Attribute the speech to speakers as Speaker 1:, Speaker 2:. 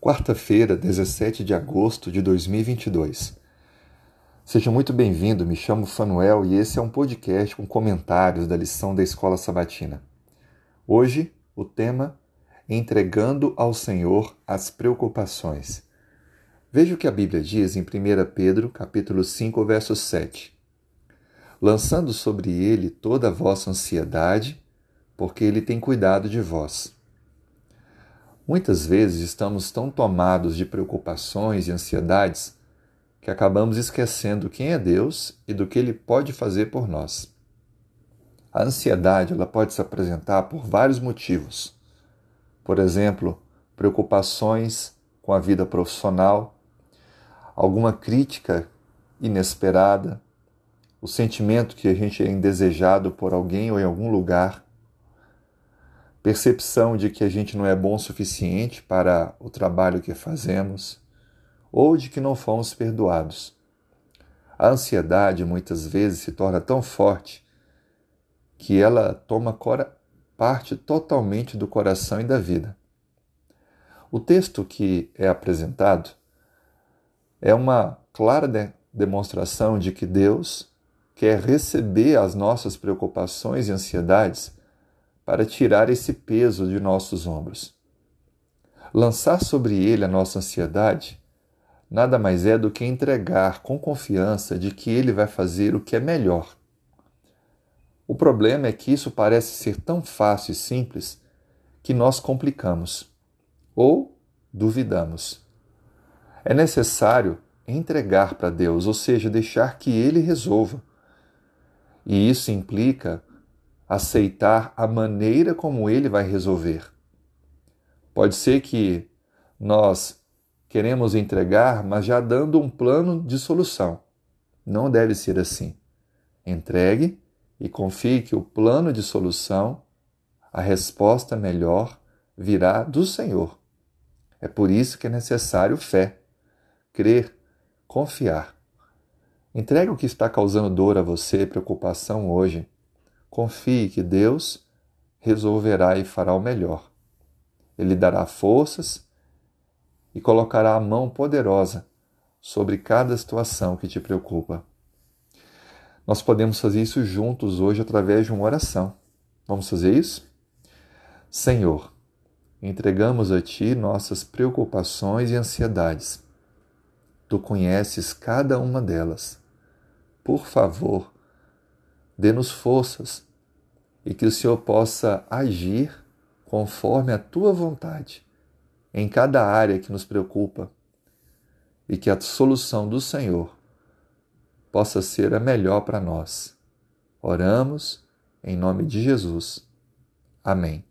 Speaker 1: quarta-feira, 17 de agosto de 2022. Seja muito bem-vindo, me chamo Fanuel e esse é um podcast com comentários da lição da Escola Sabatina. Hoje, o tema Entregando ao Senhor as preocupações. Veja o que a Bíblia diz em 1 Pedro, capítulo 5, verso 7. Lançando sobre ele toda a vossa ansiedade, porque ele tem cuidado de vós. Muitas vezes estamos tão tomados de preocupações e ansiedades que acabamos esquecendo quem é Deus e do que Ele pode fazer por nós. A ansiedade ela pode se apresentar por vários motivos. Por exemplo, preocupações com a vida profissional, alguma crítica inesperada, o sentimento que a gente é indesejado por alguém ou em algum lugar, percepção de que a gente não é bom o suficiente para o trabalho que fazemos, ou de que não fomos perdoados. A ansiedade muitas vezes se torna tão forte que ela toma parte totalmente do coração e da vida. O texto que é apresentado é uma clara de demonstração de que Deus quer receber as nossas preocupações e ansiedades para tirar esse peso de nossos ombros. Lançar sobre ele a nossa ansiedade nada mais é do que entregar com confiança de que ele vai fazer o que é melhor. O problema é que isso parece ser tão fácil e simples que nós complicamos ou duvidamos. É necessário entregar para Deus, ou seja, deixar que ele resolva. E isso implica aceitar a maneira como ele vai resolver. Pode ser que nós queremos entregar, mas já dando um plano de solução. Não deve ser assim. Entregue e confie que o plano de solução, a resposta melhor, virá do Senhor. É por isso que é necessário fé, crer, confiar. Entregue o que está causando dor a você, preocupação hoje Confie que Deus resolverá e fará o melhor. Ele dará forças e colocará a mão poderosa sobre cada situação que te preocupa. Nós podemos fazer isso juntos hoje através de uma oração. Vamos fazer isso? Senhor, entregamos a Ti nossas preocupações e ansiedades. Tu conheces cada uma delas. Por favor, dê-nos forças e que o Senhor possa agir conforme a tua vontade em cada área que nos preocupa e que a solução do Senhor possa ser a melhor para nós. Oramos em nome de Jesus. Amém.